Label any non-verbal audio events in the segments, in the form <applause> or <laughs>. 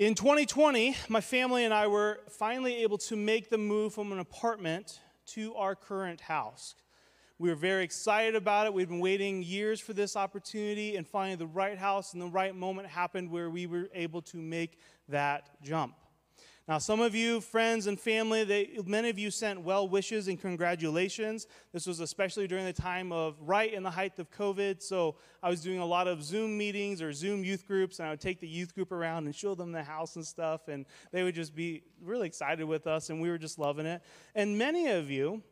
In 2020, my family and I were finally able to make the move from an apartment to our current house. We were very excited about it. We'd been waiting years for this opportunity, and finally, the right house and the right moment happened where we were able to make that jump. Now, some of you, friends and family, they, many of you sent well wishes and congratulations. This was especially during the time of right in the height of COVID. So I was doing a lot of Zoom meetings or Zoom youth groups, and I would take the youth group around and show them the house and stuff. And they would just be really excited with us, and we were just loving it. And many of you,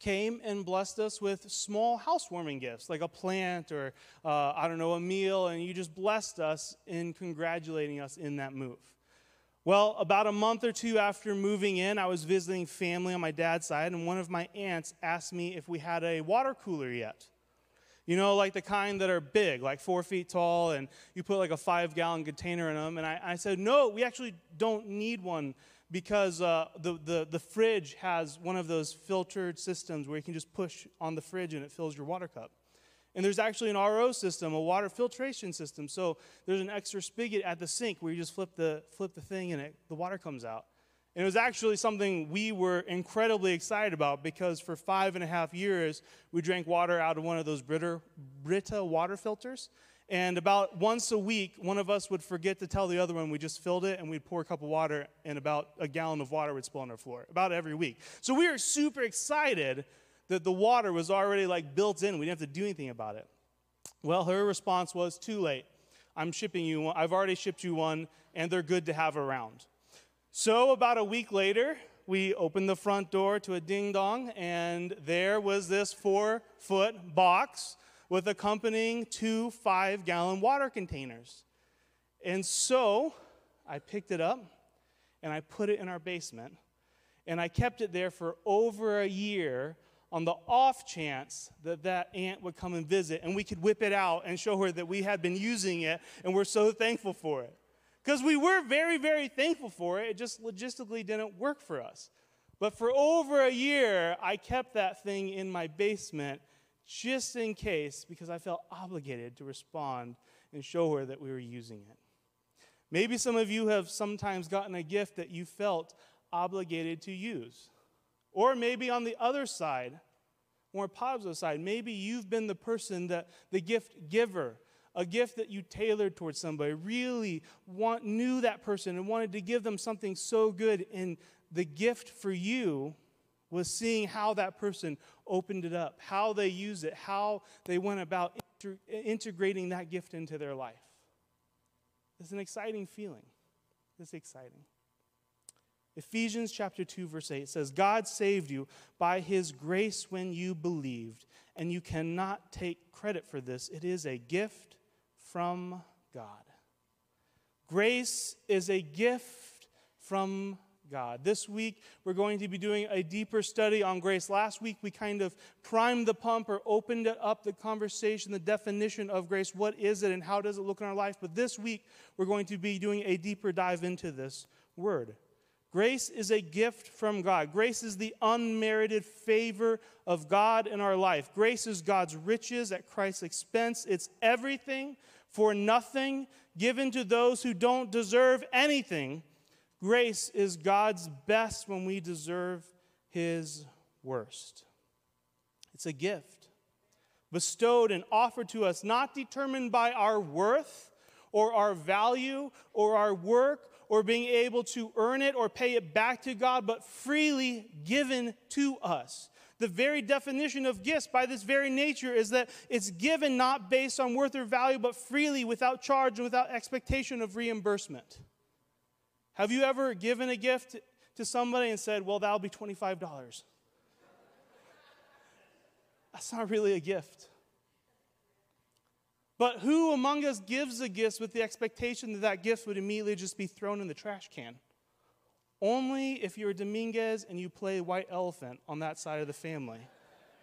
came and blessed us with small housewarming gifts, like a plant or, uh, I don't know, a meal, and you just blessed us in congratulating us in that move. Well, about a month or two after moving in, I was visiting family on my dad's side, and one of my aunts asked me if we had a water cooler yet. You know, like the kind that are big, like four feet tall, and you put like a five gallon container in them. And I, I said, no, we actually don't need one because uh, the, the, the fridge has one of those filtered systems where you can just push on the fridge and it fills your water cup. And there's actually an RO system, a water filtration system. So there's an extra spigot at the sink where you just flip the, flip the thing and it, the water comes out. And it was actually something we were incredibly excited about because for five and a half years, we drank water out of one of those Brita, Brita water filters. And about once a week, one of us would forget to tell the other one we just filled it, and we'd pour a cup of water, and about a gallon of water would spill on our floor, about every week. So we were super excited that the water was already like built in. We didn't have to do anything about it. Well, her response was, Too late. I'm shipping you one. I've already shipped you one, and they're good to have around. So, about a week later, we opened the front door to a ding dong, and there was this four foot box with accompanying two five gallon water containers. And so I picked it up and I put it in our basement. And I kept it there for over a year on the off chance that that aunt would come and visit and we could whip it out and show her that we had been using it and we're so thankful for it. Because we were very, very thankful for it. It just logistically didn't work for us. But for over a year, I kept that thing in my basement just in case, because I felt obligated to respond and show her that we were using it. Maybe some of you have sometimes gotten a gift that you felt obligated to use. Or maybe on the other side, more positive side, maybe you've been the person that the gift giver, a gift that you tailored towards somebody, really want, knew that person and wanted to give them something so good, and the gift for you was seeing how that person opened it up, how they used it, how they went about inter- integrating that gift into their life. It's an exciting feeling. It's exciting. Ephesians chapter 2 verse 8 says God saved you by his grace when you believed and you cannot take credit for this it is a gift from God. Grace is a gift from God. This week, we're going to be doing a deeper study on grace. Last week, we kind of primed the pump or opened up the conversation, the definition of grace. What is it and how does it look in our life? But this week, we're going to be doing a deeper dive into this word. Grace is a gift from God. Grace is the unmerited favor of God in our life. Grace is God's riches at Christ's expense. It's everything for nothing given to those who don't deserve anything Grace is God's best when we deserve His worst. It's a gift bestowed and offered to us, not determined by our worth or our value or our work or being able to earn it or pay it back to God, but freely given to us. The very definition of gifts, by this very nature, is that it's given not based on worth or value, but freely, without charge and without expectation of reimbursement. Have you ever given a gift to somebody and said, Well, that'll be $25? That's not really a gift. But who among us gives a gift with the expectation that that gift would immediately just be thrown in the trash can? Only if you're a Dominguez and you play white elephant on that side of the family.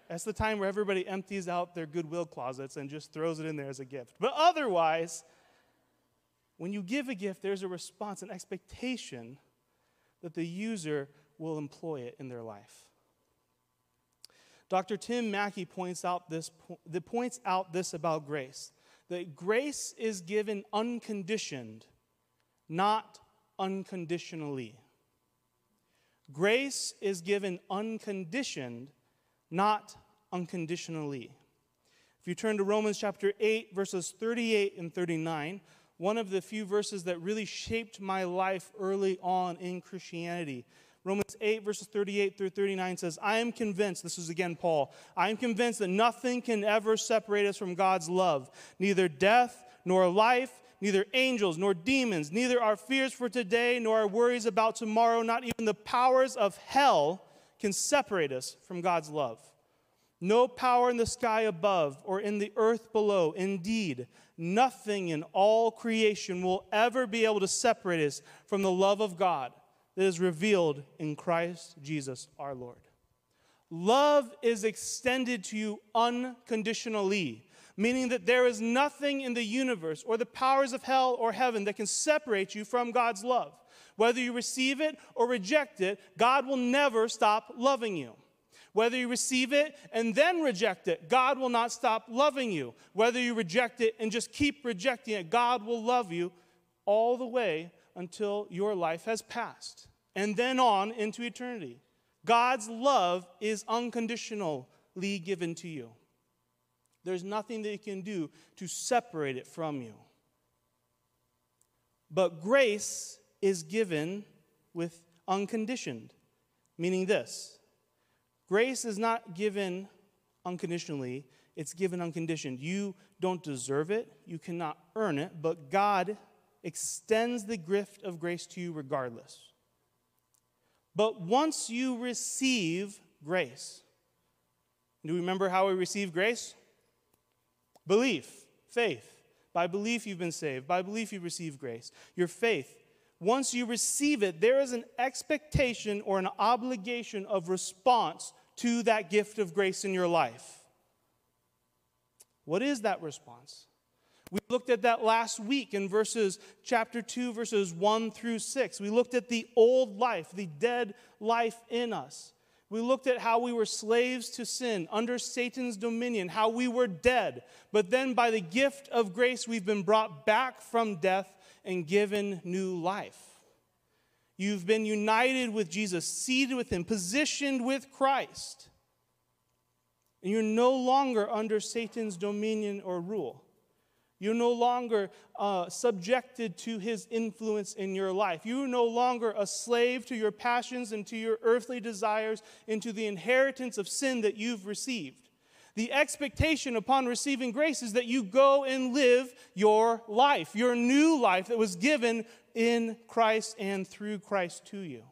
That's the time where everybody empties out their goodwill closets and just throws it in there as a gift. But otherwise, when you give a gift, there's a response, an expectation that the user will employ it in their life. Dr. Tim Mackie points out this, that points out this about grace that grace is given unconditioned, not unconditionally. Grace is given unconditioned, not unconditionally. If you turn to Romans chapter 8, verses 38 and 39, one of the few verses that really shaped my life early on in Christianity. Romans 8, verses 38 through 39 says, I am convinced, this is again Paul, I am convinced that nothing can ever separate us from God's love, neither death nor life, neither angels nor demons, neither our fears for today nor our worries about tomorrow, not even the powers of hell can separate us from God's love. No power in the sky above or in the earth below. Indeed, nothing in all creation will ever be able to separate us from the love of God that is revealed in Christ Jesus our Lord. Love is extended to you unconditionally, meaning that there is nothing in the universe or the powers of hell or heaven that can separate you from God's love. Whether you receive it or reject it, God will never stop loving you. Whether you receive it and then reject it, God will not stop loving you. Whether you reject it and just keep rejecting it, God will love you all the way until your life has passed and then on into eternity. God's love is unconditionally given to you. There's nothing that you can do to separate it from you. But grace is given with unconditioned, meaning this Grace is not given unconditionally, it's given unconditioned. You don't deserve it, you cannot earn it, but God extends the gift of grace to you regardless. But once you receive grace, do you remember how we receive grace? Belief, faith. By belief, you've been saved. By belief, you receive grace. Your faith. Once you receive it, there is an expectation or an obligation of response to that gift of grace in your life. What is that response? We looked at that last week in verses chapter 2 verses 1 through 6. We looked at the old life, the dead life in us. We looked at how we were slaves to sin under Satan's dominion, how we were dead. But then by the gift of grace we've been brought back from death and given new life. You've been united with Jesus, seated with Him, positioned with Christ. And you're no longer under Satan's dominion or rule. You're no longer uh, subjected to his influence in your life. You're no longer a slave to your passions and to your earthly desires and to the inheritance of sin that you've received. The expectation upon receiving grace is that you go and live your life, your new life that was given in Christ and through Christ to you.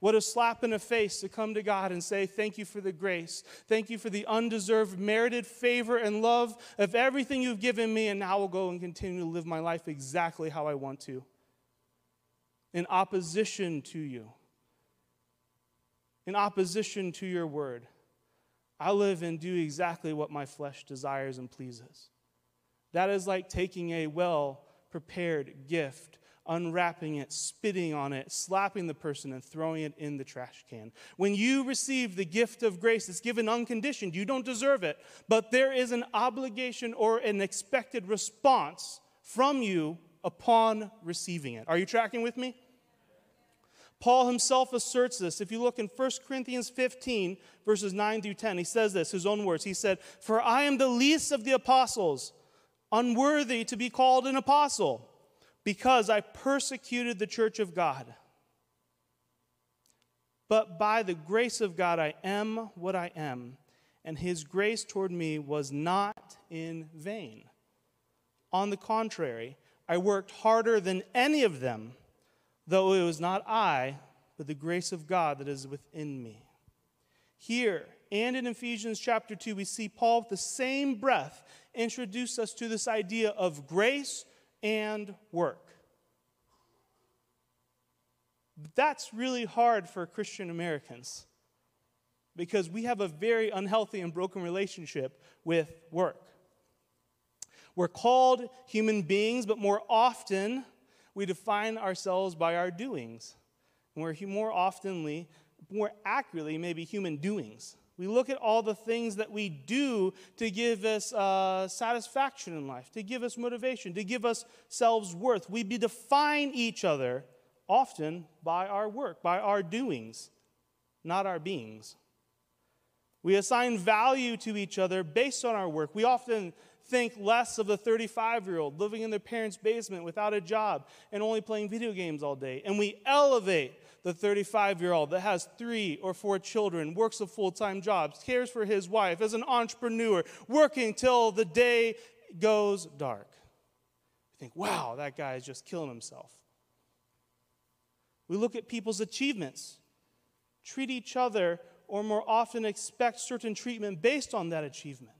What a slap in the face to come to God and say, Thank you for the grace. Thank you for the undeserved, merited favor and love of everything you've given me, and now I'll go and continue to live my life exactly how I want to. In opposition to you, in opposition to your word. I live and do exactly what my flesh desires and pleases. That is like taking a well prepared gift unwrapping it, spitting on it, slapping the person, and throwing it in the trash can. When you receive the gift of grace, it's given unconditioned. You don't deserve it, but there is an obligation or an expected response from you upon receiving it. Are you tracking with me? Paul himself asserts this. If you look in 1 Corinthians 15, verses 9 through 10, he says this, his own words. He said, For I am the least of the apostles, unworthy to be called an apostle because I persecuted the church of God. But by the grace of God, I am what I am, and his grace toward me was not in vain. On the contrary, I worked harder than any of them, though it was not I, but the grace of God that is within me. Here and in Ephesians chapter 2, we see Paul, with the same breath, introduce us to this idea of grace and work. That's really hard for Christian Americans because we have a very unhealthy and broken relationship with work. We're called human beings, but more often we define ourselves by our doings. And we're more oftenly, more accurately, maybe human doings. We look at all the things that we do to give us uh, satisfaction in life, to give us motivation, to give us selves worth. We define each other often by our work, by our doings, not our beings. We assign value to each other based on our work. We often think less of the 35 year old living in their parents' basement without a job and only playing video games all day. And we elevate the 35 year old that has three or four children, works a full time job, cares for his wife, as an entrepreneur, working till the day goes dark. We think, wow, that guy is just killing himself. We look at people's achievements, treat each other, or more often expect certain treatment based on that achievement.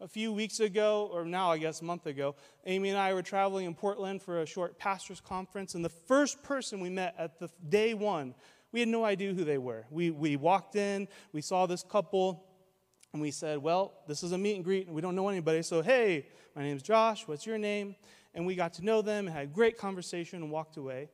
A few weeks ago, or now I guess a month ago, Amy and I were traveling in Portland for a short pastor's conference, and the first person we met at the day one, we had no idea who they were. We, we walked in, we saw this couple, and we said, Well, this is a meet and greet, and we don't know anybody, so hey, my name's Josh, what's your name? And we got to know them had a great conversation and walked away.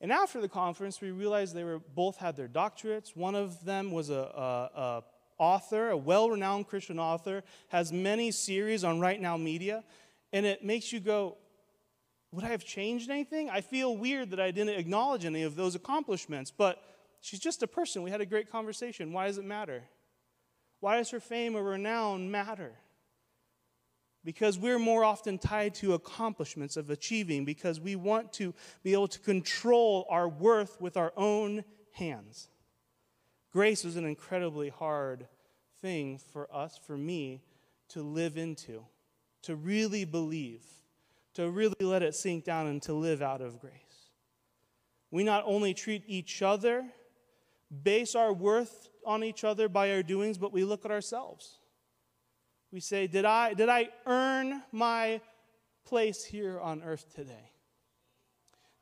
And after the conference, we realized they were both had their doctorates. One of them was a, a, a author, a well-renowned Christian author, has many series on Right Now Media, and it makes you go, would I have changed anything? I feel weird that I didn't acknowledge any of those accomplishments, but she's just a person. We had a great conversation. Why does it matter? Why does her fame or renown matter? because we're more often tied to accomplishments of achieving, because we want to be able to control our worth with our own hands. Grace is an incredibly hard thing for us, for me, to live into, to really believe, to really let it sink down and to live out of grace. We not only treat each other, base our worth on each other by our doings, but we look at ourselves. We say, Did I, did I earn my place here on earth today?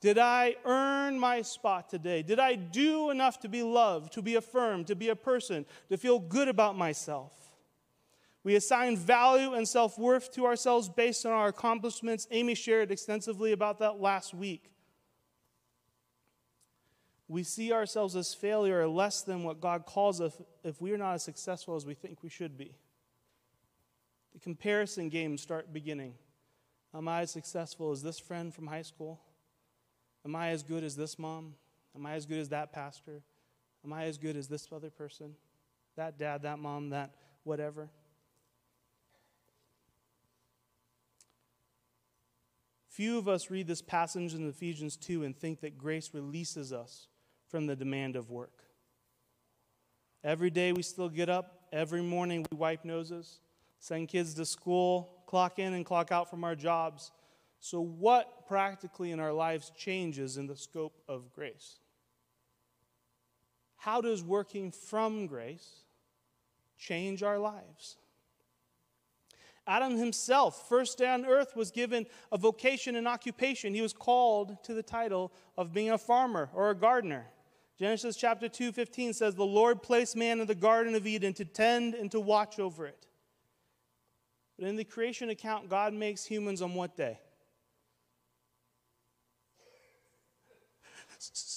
Did I earn my spot today? Did I do enough to be loved, to be affirmed, to be a person, to feel good about myself? We assign value and self worth to ourselves based on our accomplishments. Amy shared extensively about that last week. We see ourselves as failure or less than what God calls us if we are not as successful as we think we should be. The comparison games start beginning. Am I as successful as this friend from high school? Am I as good as this mom? Am I as good as that pastor? Am I as good as this other person? That dad, that mom, that whatever? Few of us read this passage in Ephesians 2 and think that grace releases us from the demand of work. Every day we still get up, every morning we wipe noses, send kids to school, clock in and clock out from our jobs. So, what practically in our lives changes in the scope of grace? How does working from grace change our lives? Adam himself, first day on earth, was given a vocation and occupation. He was called to the title of being a farmer or a gardener. Genesis chapter 2 15 says, The Lord placed man in the Garden of Eden to tend and to watch over it. But in the creation account, God makes humans on what day?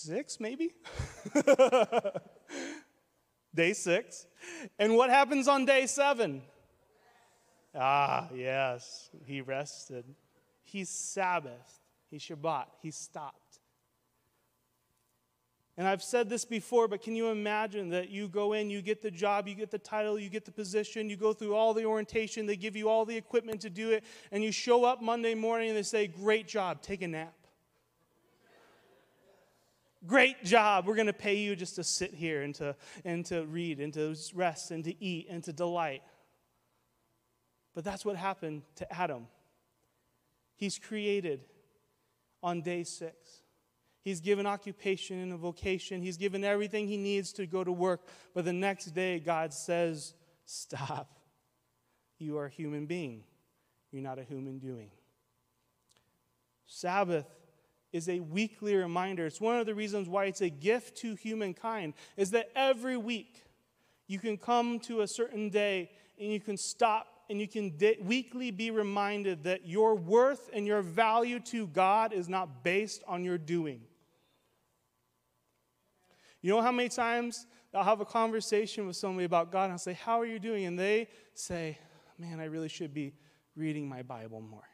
Six, maybe? <laughs> day six. And what happens on day seven? Ah, yes, he rested. He's Sabbath. He's Shabbat. He stopped. And I've said this before, but can you imagine that you go in, you get the job, you get the title, you get the position, you go through all the orientation, they give you all the equipment to do it, and you show up Monday morning and they say, Great job, take a nap. Great job. We're going to pay you just to sit here and to, and to read and to rest and to eat and to delight. But that's what happened to Adam. He's created on day six. He's given occupation and a vocation. He's given everything he needs to go to work. But the next day, God says, Stop. You are a human being. You're not a human doing. Sabbath is a weekly reminder. It's one of the reasons why it's a gift to humankind, is that every week you can come to a certain day and you can stop and you can di- weekly be reminded that your worth and your value to God is not based on your doing. You know how many times I'll have a conversation with somebody about God and I'll say, How are you doing? And they say, Man, I really should be reading my Bible more.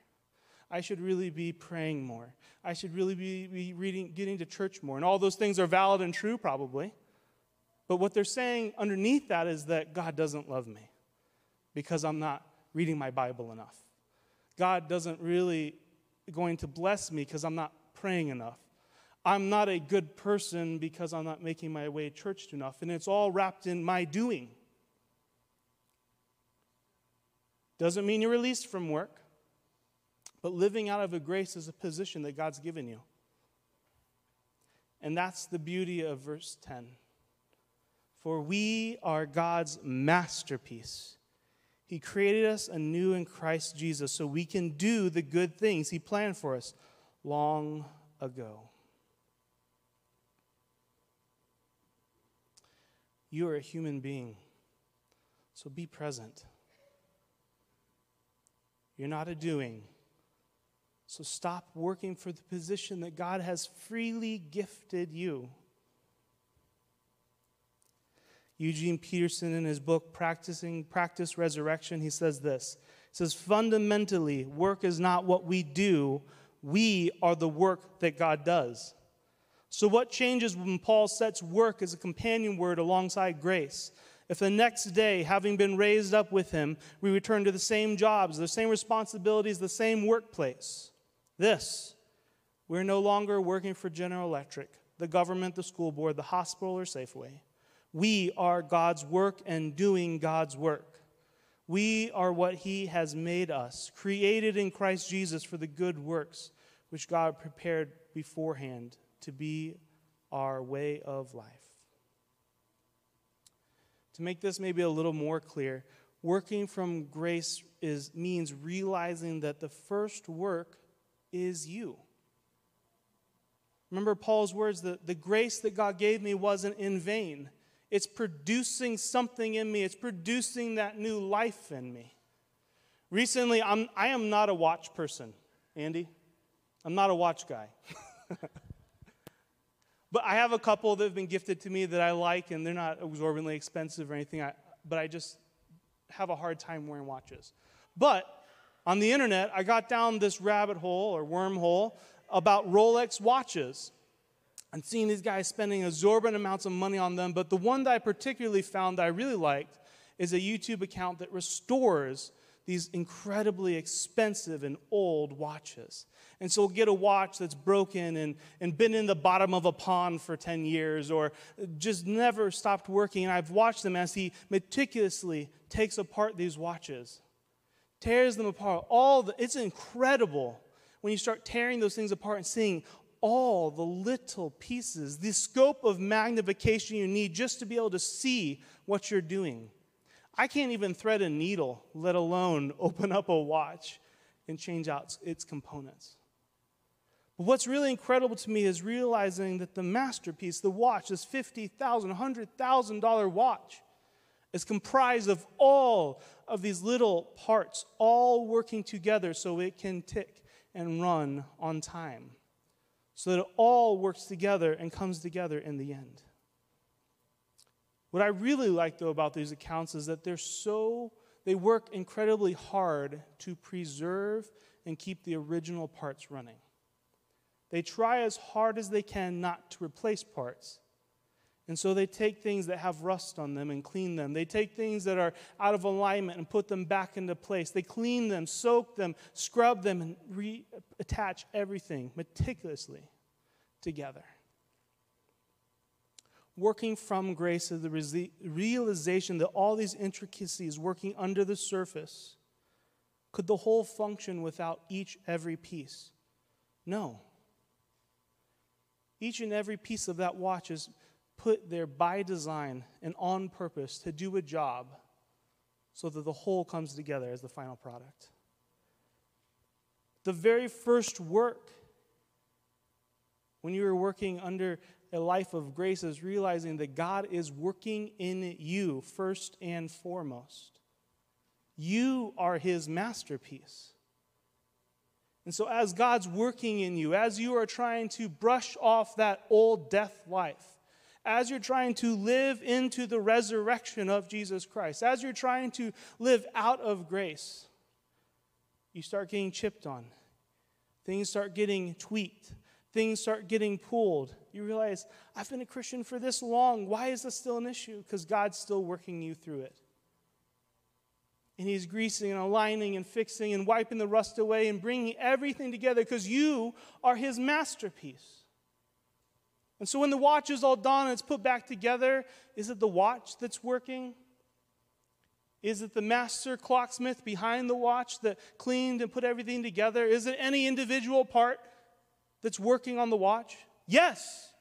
I should really be praying more. I should really be, be reading, getting to church more. And all those things are valid and true, probably. But what they're saying underneath that is that God doesn't love me because I'm not reading my Bible enough. God doesn't really going to bless me because I'm not praying enough. I'm not a good person because I'm not making my way to church enough. And it's all wrapped in my doing. Doesn't mean you're released from work, but living out of a grace is a position that God's given you. And that's the beauty of verse 10. For we are God's masterpiece. He created us anew in Christ Jesus so we can do the good things He planned for us long ago. You are a human being, so be present. You're not a doing. So stop working for the position that God has freely gifted you. Eugene Peterson, in his book Practicing Practice Resurrection, he says this. He says, Fundamentally, work is not what we do, we are the work that God does. So, what changes when Paul sets work as a companion word alongside grace? If the next day, having been raised up with him, we return to the same jobs, the same responsibilities, the same workplace, this, we're no longer working for General Electric, the government, the school board, the hospital, or Safeway. We are God's work and doing God's work. We are what He has made us, created in Christ Jesus for the good works which God prepared beforehand to be our way of life. To make this maybe a little more clear, working from grace is, means realizing that the first work is you. Remember Paul's words that the grace that God gave me wasn't in vain. It's producing something in me, it's producing that new life in me. Recently, I'm, I am not a watch person, Andy. I'm not a watch guy. <laughs> But I have a couple that have been gifted to me that I like, and they're not exorbitantly expensive or anything, I, but I just have a hard time wearing watches. But on the internet, I got down this rabbit hole or wormhole about Rolex watches and seeing these guys spending exorbitant amounts of money on them. But the one that I particularly found that I really liked is a YouTube account that restores these incredibly expensive and old watches. And so we'll get a watch that's broken and, and been in the bottom of a pond for 10 years or just never stopped working. And I've watched them as he meticulously takes apart these watches, tears them apart. All the, it's incredible when you start tearing those things apart and seeing all the little pieces, the scope of magnification you need just to be able to see what you're doing. I can't even thread a needle, let alone <laughs> open up a watch and change out its components. But what's really incredible to me is realizing that the masterpiece, the watch, this $50,000, $100,000 watch, is comprised of all of these little parts, all working together so it can tick and run on time. So that it all works together and comes together in the end. What I really like, though, about these accounts is that they're so, they work incredibly hard to preserve and keep the original parts running. They try as hard as they can not to replace parts. And so they take things that have rust on them and clean them. They take things that are out of alignment and put them back into place. They clean them, soak them, scrub them, and reattach everything meticulously together working from grace is the realization that all these intricacies working under the surface. Could the whole function without each every piece? No. Each and every piece of that watch is put there by design and on purpose to do a job so that the whole comes together as the final product. The very first work, when you are working under a life of grace is realizing that God is working in you first and foremost. You are his masterpiece. And so, as God's working in you, as you are trying to brush off that old death life, as you're trying to live into the resurrection of Jesus Christ, as you're trying to live out of grace, you start getting chipped on. things start getting tweaked, things start getting pulled. You realize, I've been a Christian for this long. Why is this still an issue? Because God's still working you through it. And He's greasing and aligning and fixing and wiping the rust away and bringing everything together because you are His masterpiece. And so when the watch is all done and it's put back together, is it the watch that's working? Is it the master clocksmith behind the watch that cleaned and put everything together? Is it any individual part that's working on the watch? Yes.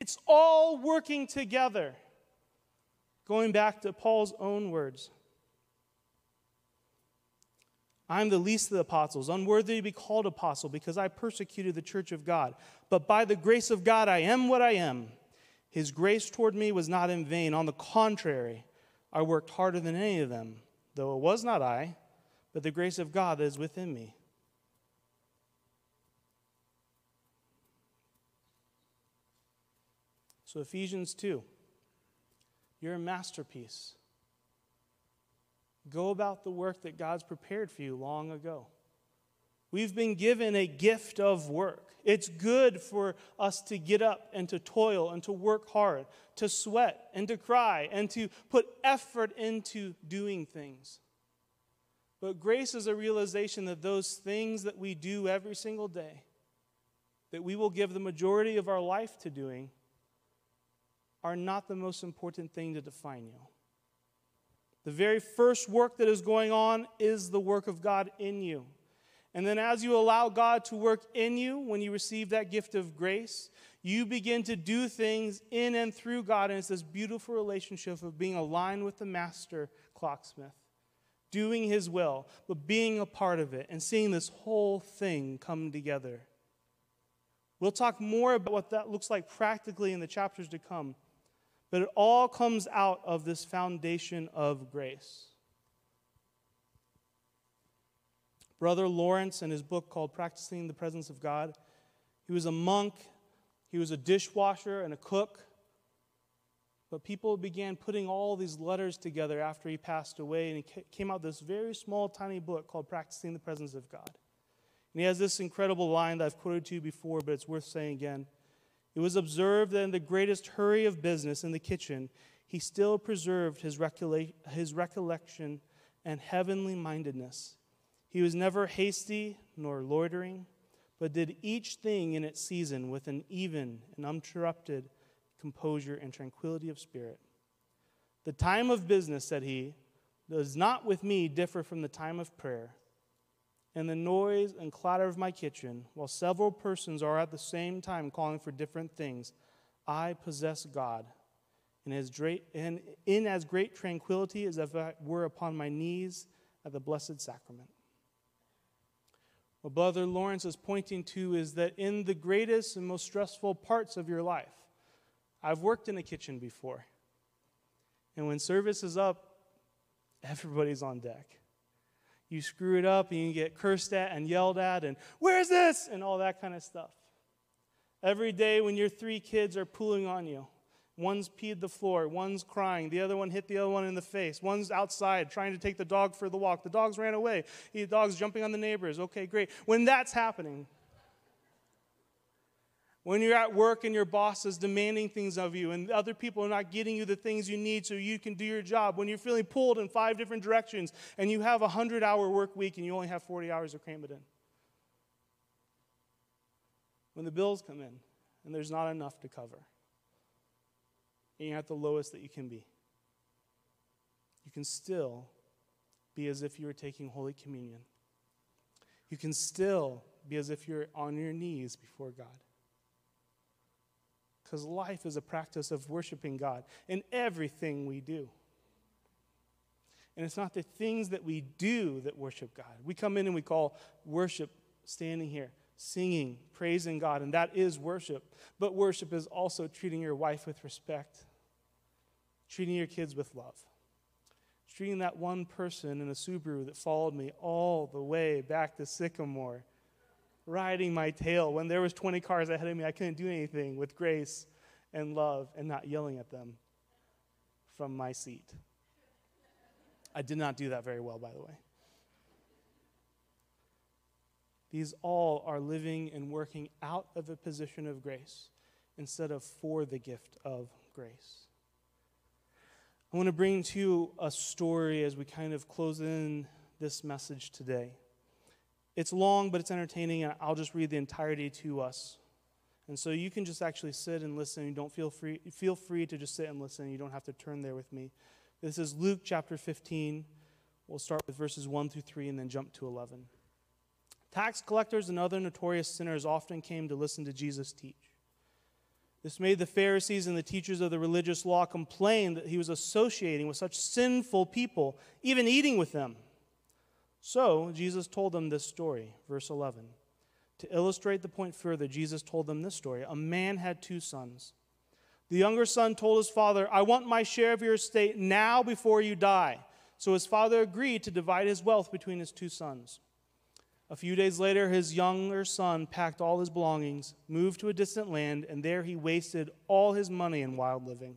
It's all working together. Going back to Paul's own words I'm the least of the apostles, unworthy to be called apostle because I persecuted the church of God. But by the grace of God, I am what I am. His grace toward me was not in vain. On the contrary, I worked harder than any of them, though it was not I, but the grace of God that is within me. So, Ephesians 2, you're a masterpiece. Go about the work that God's prepared for you long ago. We've been given a gift of work. It's good for us to get up and to toil and to work hard, to sweat and to cry and to put effort into doing things. But grace is a realization that those things that we do every single day, that we will give the majority of our life to doing, are not the most important thing to define you. The very first work that is going on is the work of God in you. And then, as you allow God to work in you, when you receive that gift of grace, you begin to do things in and through God. And it's this beautiful relationship of being aligned with the master clocksmith, doing his will, but being a part of it and seeing this whole thing come together. We'll talk more about what that looks like practically in the chapters to come, but it all comes out of this foundation of grace. Brother Lawrence, in his book called Practicing the Presence of God, he was a monk, he was a dishwasher and a cook. But people began putting all these letters together after he passed away, and he came out this very small, tiny book called Practicing the Presence of God. And he has this incredible line that I've quoted to you before, but it's worth saying again. It was observed that in the greatest hurry of business in the kitchen, he still preserved his, his recollection and heavenly mindedness. He was never hasty nor loitering, but did each thing in its season with an even and uninterrupted composure and tranquility of spirit. The time of business, said he, does not with me differ from the time of prayer. And the noise and clatter of my kitchen, while several persons are at the same time calling for different things, I possess God. As great, and in as great tranquility as if I were upon my knees at the Blessed Sacrament. What Brother Lawrence is pointing to is that in the greatest and most stressful parts of your life, I've worked in a kitchen before. And when service is up, <laughs> everybody's on deck. You screw it up and you get cursed at and yelled at and where's this? And all that kind of stuff. Every day when your three kids are pulling on you, One's peed the floor, one's crying, the other one hit the other one in the face, one's outside trying to take the dog for the walk. The dogs ran away. The dog's jumping on the neighbors. Okay, great. When that's happening, when you're at work and your boss is demanding things of you and other people are not getting you the things you need so you can do your job, when you're feeling pulled in five different directions and you have a 100 hour work week and you only have 40 hours to cram it in. When the bills come in and there's not enough to cover and you're at the lowest that you can be. You can still be as if you were taking Holy Communion. You can still be as if you're on your knees before God. Because life is a practice of worshiping God in everything we do. And it's not the things that we do that worship God. We come in and we call worship standing here, singing, praising God, and that is worship. But worship is also treating your wife with respect, treating your kids with love, treating that one person in a Subaru that followed me all the way back to Sycamore, riding my tail when there was 20 cars ahead of me. I couldn't do anything with grace and love and not yelling at them from my seat. I did not do that very well, by the way. These all are living and working out of a position of grace instead of for the gift of grace. I want to bring to you a story as we kind of close in this message today. It's long, but it's entertaining, and I'll just read the entirety to us. And so you can just actually sit and listen. You don't feel free, feel free to just sit and listen. You don't have to turn there with me. This is Luke chapter 15. We'll start with verses 1 through 3 and then jump to 11. Tax collectors and other notorious sinners often came to listen to Jesus teach. This made the Pharisees and the teachers of the religious law complain that he was associating with such sinful people, even eating with them. So Jesus told them this story, verse 11. To illustrate the point further, Jesus told them this story. A man had two sons. The younger son told his father, I want my share of your estate now before you die. So his father agreed to divide his wealth between his two sons. A few days later, his younger son packed all his belongings, moved to a distant land, and there he wasted all his money in wild living.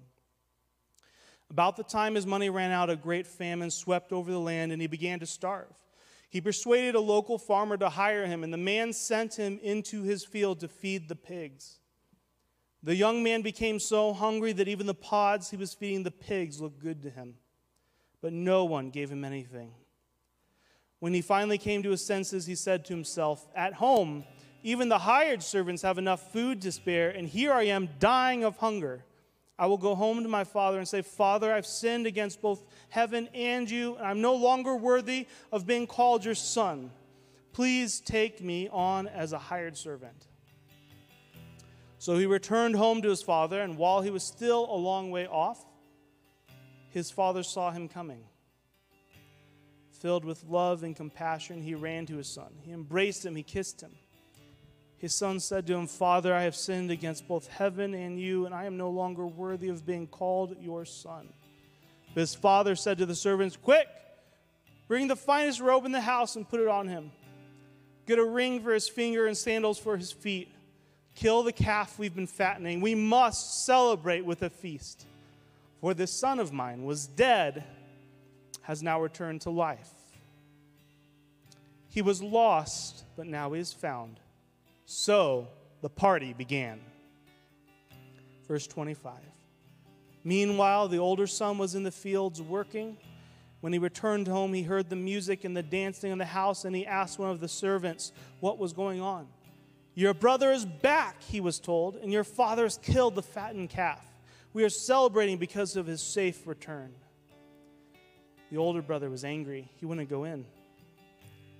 About the time his money ran out, a great famine swept over the land, and he began to starve. He persuaded a local farmer to hire him, and the man sent him into his field to feed the pigs. The young man became so hungry that even the pods he was feeding the pigs looked good to him, but no one gave him anything. When he finally came to his senses, he said to himself, At home, even the hired servants have enough food to spare, and here I am dying of hunger. I will go home to my father and say, Father, I've sinned against both heaven and you, and I'm no longer worthy of being called your son. Please take me on as a hired servant. So he returned home to his father, and while he was still a long way off, his father saw him coming. Filled with love and compassion, he ran to his son. He embraced him, he kissed him. His son said to him, Father, I have sinned against both heaven and you, and I am no longer worthy of being called your son. But his father said to the servants, Quick, bring the finest robe in the house and put it on him. Get a ring for his finger and sandals for his feet. Kill the calf we've been fattening. We must celebrate with a feast. For this son of mine was dead has now returned to life. He was lost, but now he is found. So the party began. Verse 25. Meanwhile, the older son was in the fields working. When he returned home, he heard the music and the dancing in the house, and he asked one of the servants what was going on. Your brother is back, he was told, and your father has killed the fattened calf. We are celebrating because of his safe return. The older brother was angry. He wouldn't go in.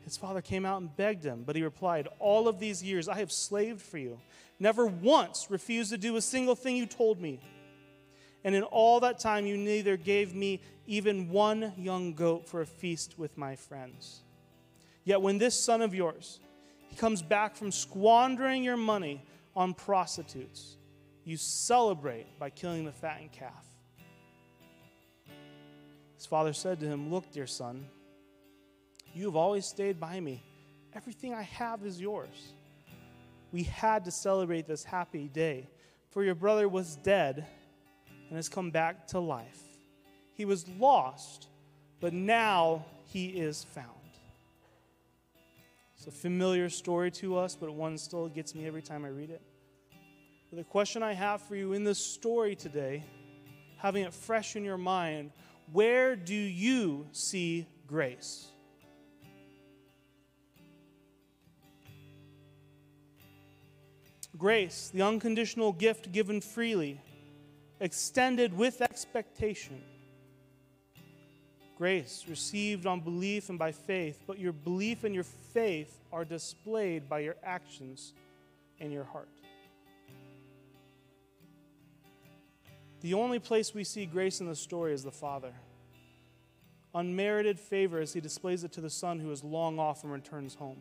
His father came out and begged him, but he replied, All of these years I have slaved for you, never once refused to do a single thing you told me. And in all that time, you neither gave me even one young goat for a feast with my friends. Yet when this son of yours, he comes back from squandering your money on prostitutes, you celebrate by killing the fattened calf. His father said to him, Look, dear son, you have always stayed by me. Everything I have is yours. We had to celebrate this happy day, for your brother was dead and has come back to life. He was lost, but now he is found. It's a familiar story to us, but one still gets me every time I read it. But the question I have for you in this story today, having it fresh in your mind, where do you see grace? Grace, the unconditional gift given freely, extended with expectation. Grace, received on belief and by faith, but your belief and your faith are displayed by your actions and your heart. The only place we see grace in the story is the Father. Unmerited favor as he displays it to the Son who is long off and returns home.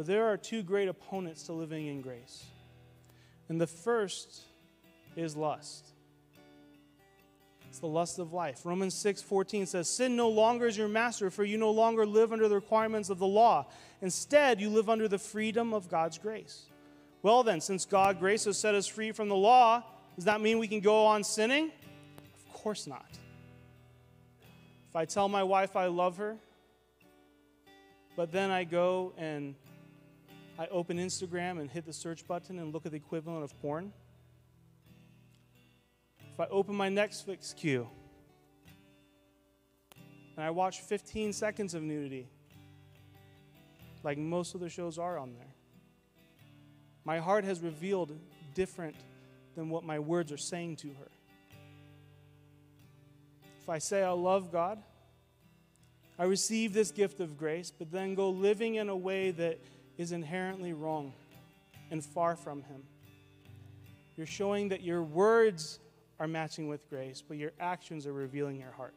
But there are two great opponents to living in grace. And the first is lust. It's the lust of life. Romans 6 14 says, Sin no longer is your master, for you no longer live under the requirements of the law. Instead, you live under the freedom of God's grace. Well, then, since God grace has set us free from the law, does that mean we can go on sinning? Of course not. If I tell my wife I love her, but then I go and I open Instagram and hit the search button and look at the equivalent of porn. If I open my Netflix queue and I watch 15 seconds of nudity, like most of the shows are on there, my heart has revealed different than what my words are saying to her. If I say I love God, I receive this gift of grace, but then go living in a way that is inherently wrong and far from Him. You're showing that your words are matching with grace, but your actions are revealing your heart.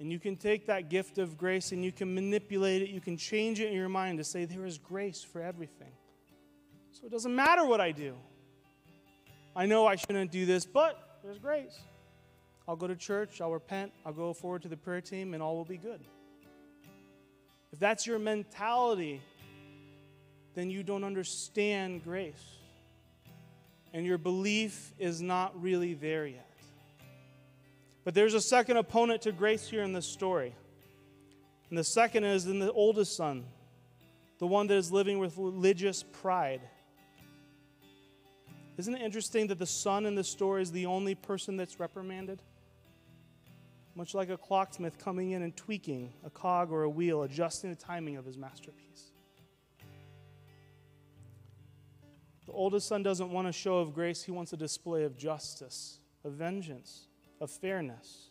And you can take that gift of grace and you can manipulate it, you can change it in your mind to say, there is grace for everything. So it doesn't matter what I do. I know I shouldn't do this, but there's grace. I'll go to church, I'll repent, I'll go forward to the prayer team, and all will be good. If that's your mentality, then you don't understand grace. And your belief is not really there yet. But there's a second opponent to grace here in this story. And the second is in the oldest son, the one that is living with religious pride. Isn't it interesting that the son in the story is the only person that's reprimanded? Much like a clocksmith coming in and tweaking a cog or a wheel, adjusting the timing of his masterpiece. The oldest son doesn't want a show of grace, he wants a display of justice, of vengeance, of fairness.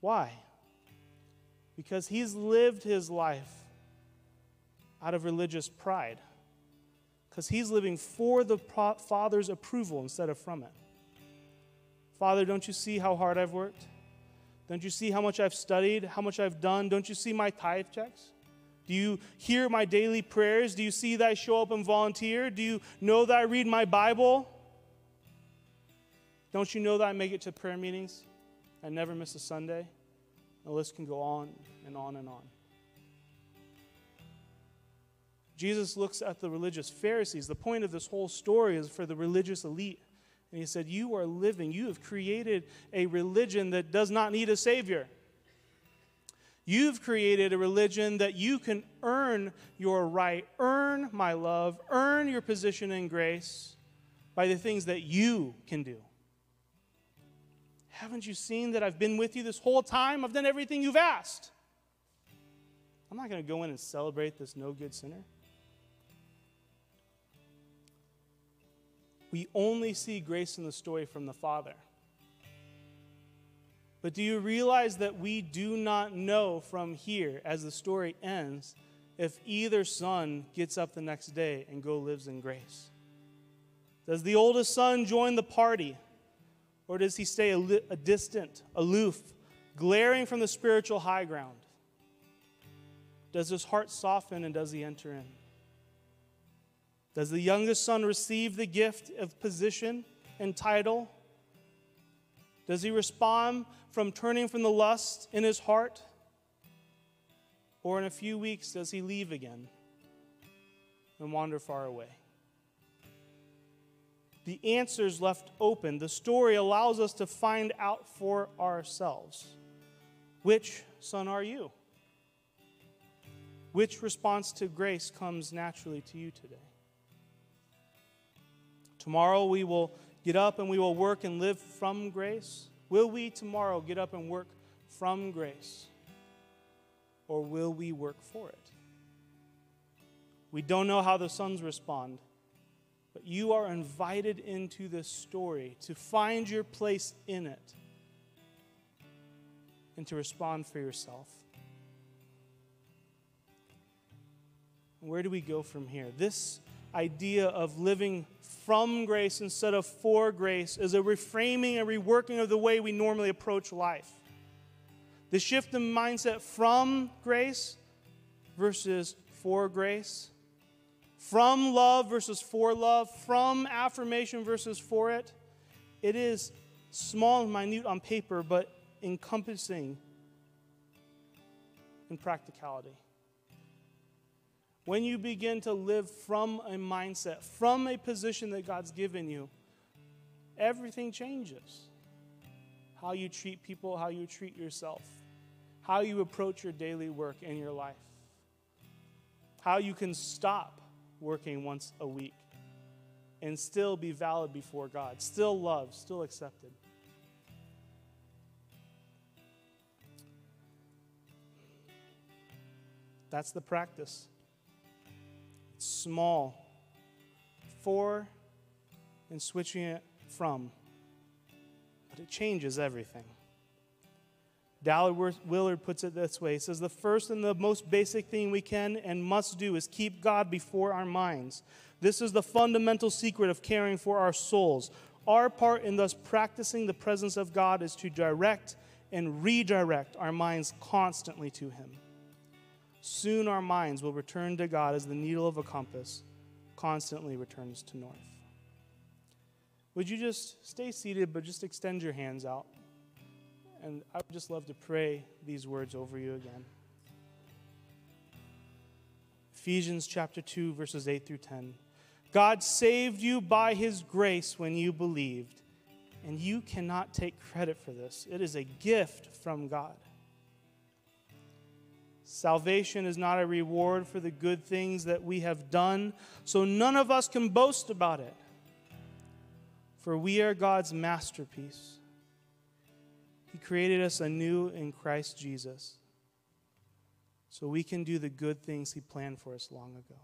Why? Because he's lived his life out of religious pride because he's living for the Father's approval instead of from it. Father, don't you see how hard I've worked? Don't you see how much I've studied, how much I've done? Don't you see my tithe checks? Do you hear my daily prayers? Do you see that I show up and volunteer? Do you know that I read my Bible? Don't you know that I make it to prayer meetings? I never miss a Sunday. The list can go on and on and on. Jesus looks at the religious Pharisees. The point of this whole story is for the religious elite. And he said, You are living, you have created a religion that does not need a Savior. You've created a religion that you can earn your right, earn my love, earn your position in grace by the things that you can do. Haven't you seen that I've been with you this whole time? I've done everything you've asked. I'm not going to go in and celebrate this no good sinner. We only see grace in the story from the Father. But do you realize that we do not know from here, as the story ends, if either son gets up the next day and go lives in grace? Does the oldest son join the party, or does he stay a, distant, aloof, glaring from the spiritual high ground? Does his heart soften and does he enter in? Does the youngest son receive the gift of position and title? Does he respond from turning from the lust in his heart? Or in a few weeks, does he leave again and wander far away? The answer is left open. The story allows us to find out for ourselves. Which son are you? Which response to grace comes naturally to you today? Tomorrow we will get up and we will work and live from grace. Will we tomorrow get up and work from grace? Or will we work for it? We don't know how the sons respond, but you are invited into this story to find your place in it and to respond for yourself. Where do we go from here? This idea of living from grace instead of for grace is a reframing and reworking of the way we normally approach life. The shift in mindset from grace versus for grace, from love versus for love, from affirmation versus for it, it is small and minute on paper, but encompassing in practicality. When you begin to live from a mindset, from a position that God's given you, everything changes. How you treat people, how you treat yourself. how you approach your daily work in your life, how you can stop working once a week and still be valid before God, still loved, still accepted. That's the practice. Small, for and switching it from, but it changes everything. Dallas Willard puts it this way He says, The first and the most basic thing we can and must do is keep God before our minds. This is the fundamental secret of caring for our souls. Our part in thus practicing the presence of God is to direct and redirect our minds constantly to Him. Soon our minds will return to God as the needle of a compass constantly returns to north. Would you just stay seated, but just extend your hands out? And I would just love to pray these words over you again. Ephesians chapter 2, verses 8 through 10. God saved you by his grace when you believed, and you cannot take credit for this. It is a gift from God. Salvation is not a reward for the good things that we have done, so none of us can boast about it. For we are God's masterpiece. He created us anew in Christ Jesus so we can do the good things He planned for us long ago.